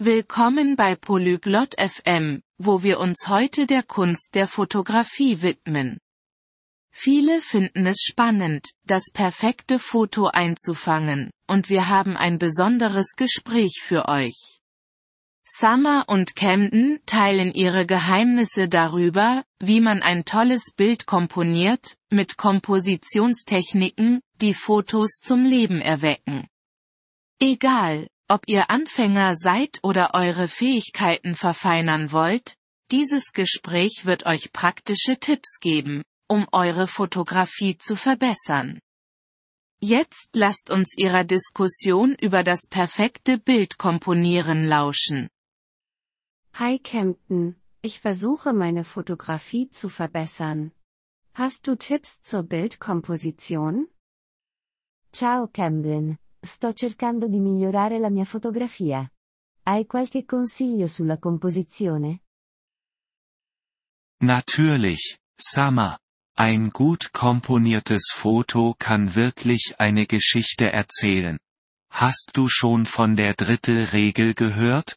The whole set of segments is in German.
Willkommen bei Polyglot FM, wo wir uns heute der Kunst der Fotografie widmen. Viele finden es spannend, das perfekte Foto einzufangen, und wir haben ein besonderes Gespräch für euch. Summer und Camden teilen ihre Geheimnisse darüber, wie man ein tolles Bild komponiert, mit Kompositionstechniken, die Fotos zum Leben erwecken. Egal, ob ihr Anfänger seid oder eure Fähigkeiten verfeinern wollt, dieses Gespräch wird euch praktische Tipps geben, um eure Fotografie zu verbessern. Jetzt lasst uns Ihrer Diskussion über das perfekte Bild komponieren lauschen. Hi Kempton, ich versuche meine Fotografie zu verbessern. Hast du Tipps zur Bildkomposition? Ciao Camden, sto cercando di migliorare la mia fotografia. Hai qualche consiglio sulla composizione? Natürlich, Summer. Ein gut komponiertes Foto kann wirklich eine Geschichte erzählen. Hast du schon von der Drittelregel gehört?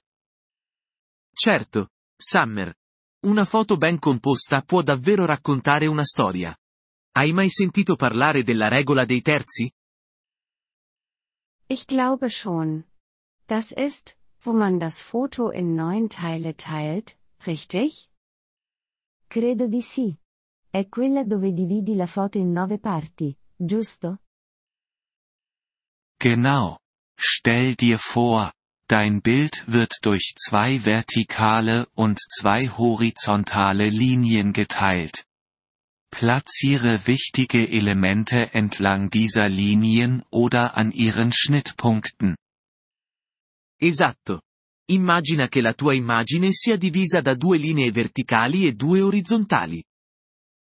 Certo, Summer. Una foto ben composta può davvero raccontare una storia. Hai mai sentito parlare della regola dei terzi? Ich glaube schon. Das ist, wo man das Foto in neun Teile teilt, richtig? Credo di sì. È quella dove dividi la foto in nove parti, giusto? Genau. Stell dir vor, dein Bild wird durch zwei vertikale und zwei horizontale Linien geteilt. Platziere wichtige Elemente entlang dieser Linien oder an ihren Schnittpunkten. Esatto. Immagina che la tua immagine sia divisa da due linee verticali e due orizzontali.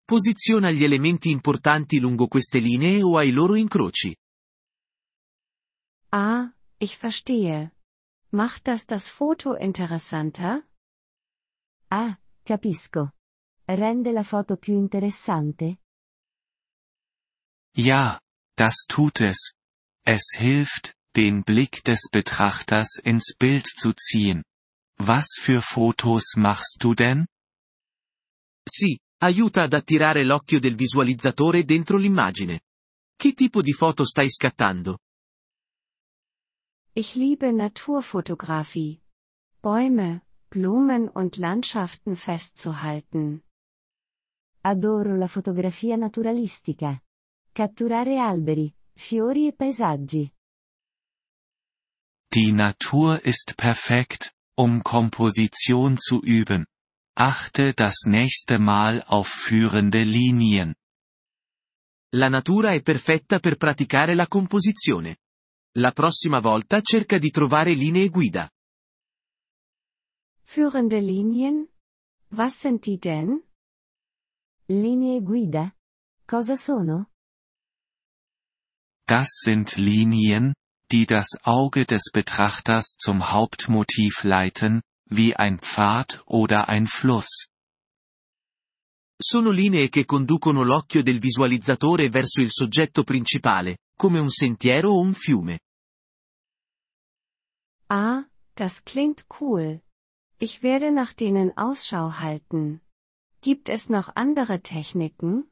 Posiziona gli elementi importanti lungo queste linee o ai loro incroci. Ah, ich verstehe. Macht das das Foto interessanter? Ah, capisco. Rende la foto più interessante? Ja, das tut es. Es hilft, den Blick des Betrachters ins Bild zu ziehen. Was für Fotos machst du denn? Sì, aiuta ad attirare l'occhio del visualizzatore dentro l'immagine. Che tipo di foto stai scattando? Ich liebe Naturfotografie. Bäume, Blumen und Landschaften festzuhalten. Adoro la fotografia naturalistica. Catturare alberi, fiori e paesaggi. Die Natur ist perfekt, um Komposition zu üben. Achte das nächste Mal auf führende Linien. La natura è perfetta per praticare la composizione. La prossima volta cerca di trovare linee guida. Führende Linien? Was sind die denn? Linee guida? Cosa sono? Das sind Linien, die das Auge des Betrachters zum Hauptmotiv leiten, wie ein Pfad oder ein Fluss. Sono linee che conducono l'occhio del visualizzatore verso il soggetto principale, come un sentiero o un fiume. Ah, das klingt cool. Ich werde nach denen Ausschau halten. Gibt es noch andere Techniken?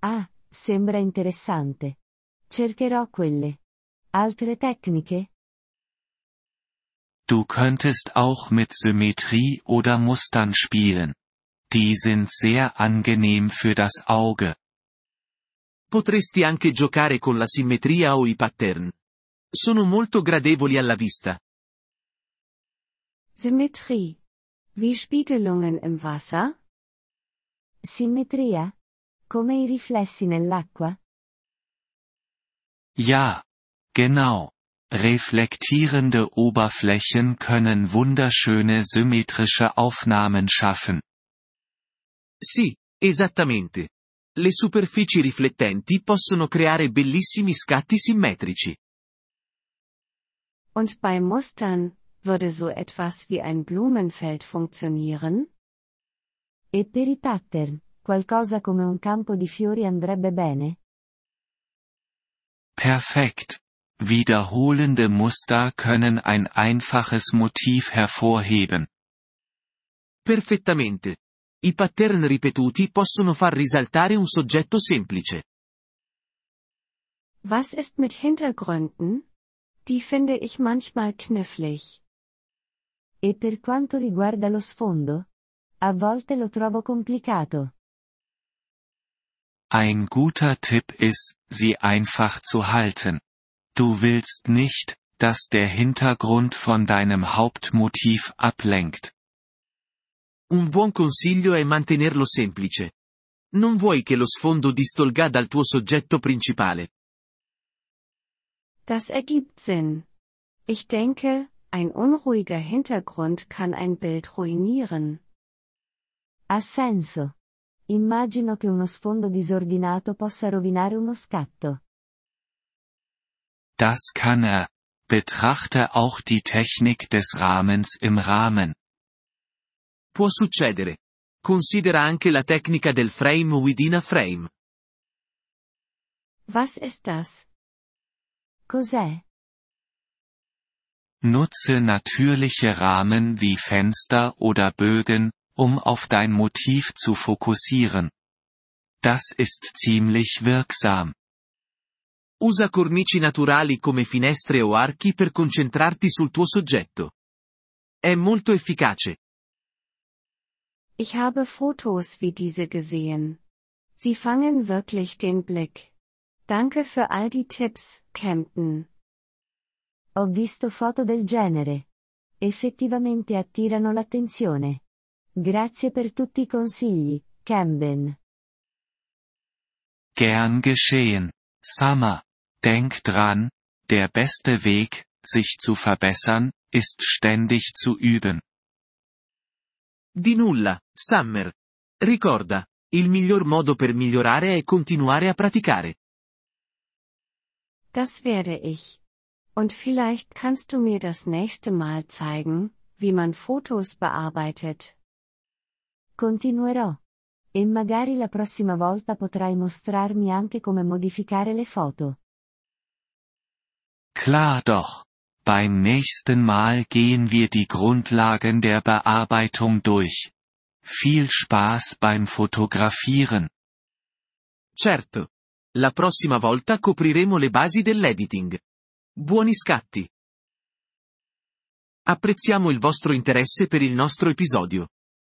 Ah, sembra interessante. Cercherò quelle. Altre tecniche? Du könntest auch mit Symmetrie oder Mustern spielen. Die sind sehr angenehm für das Auge. Potresti anche giocare con la simmetria o i pattern. Sono molto gradevoli alla vista. Symmetrie. Wie Spiegelungen im Wasser? Simmetria? Come i riflessi nell'acqua? Ja. Genau. Reflektierende Oberflächen können wunderschöne symmetrische Aufnahmen schaffen. Sì, esattamente. Le superfici riflettenti possono creare bellissimi scatti simmetrici. Und bei Mustern, würde so etwas wie ein Blumenfeld funktionieren? E per i pattern, qualcosa come un campo di fiori andrebbe bene? Perfekt. Wiederholende Muster können ein einfaches Motiv hervorheben. Perfettamente. I pattern ripetuti possono far risaltare un soggetto semplice. Was ist mit Hintergründen? Die finde ich manchmal knifflig. E per quanto riguarda lo sfondo? A volte lo trovo complicato. Ein guter Tipp ist, sie einfach zu halten. Du willst nicht, dass der Hintergrund von deinem Hauptmotiv ablenkt. Un buon consiglio è mantenerlo semplice. Non vuoi che lo sfondo distolga dal tuo soggetto principale. Das ergibt Sinn. Ich denke, ein unruhiger Hintergrund kann ein Bild ruinieren. Ha senso. Immagino che uno sfondo disordinato possa rovinare uno scatto. Das kann er. Betrachte auch die Technik des Rahmens im Rahmen. Può succedere. Considera anche la tecnica del frame within a frame. Was ist das? Cos'è? Nutze natürliche Rahmen wie Fenster oder Bögen, um auf dein Motiv zu fokussieren. Das ist ziemlich wirksam. Usa cornici naturali come finestre o archi per concentrarti sul tuo soggetto. È molto efficace. Ich habe Fotos wie diese gesehen. Sie fangen wirklich den Blick. Danke für all die Tipps, Campton. Ho visto foto del genere. Effettivamente attirano l'attenzione. Grazie per tutti i consigli, Camden. Gern geschehen. Summer. Denk dran, der beste Weg, sich zu verbessern, ist ständig zu üben. Di nulla, Summer. Ricorda, il miglior modo per migliorare è continuare a praticare. Das werde ich. Und vielleicht kannst du mir das nächste Mal zeigen, wie man Fotos bearbeitet. Continuerò. E magari la prossima volta potrai mostrarmi anche come modificare le foto. Klar doch. Beim nächsten Mal gehen wir die Grundlagen der Bearbeitung durch. Viel Spaß beim Fotografieren. Certo. La prossima volta copriremo le basi dell'editing. Buoni scatti! Apprezziamo il vostro interesse per il nostro episodio.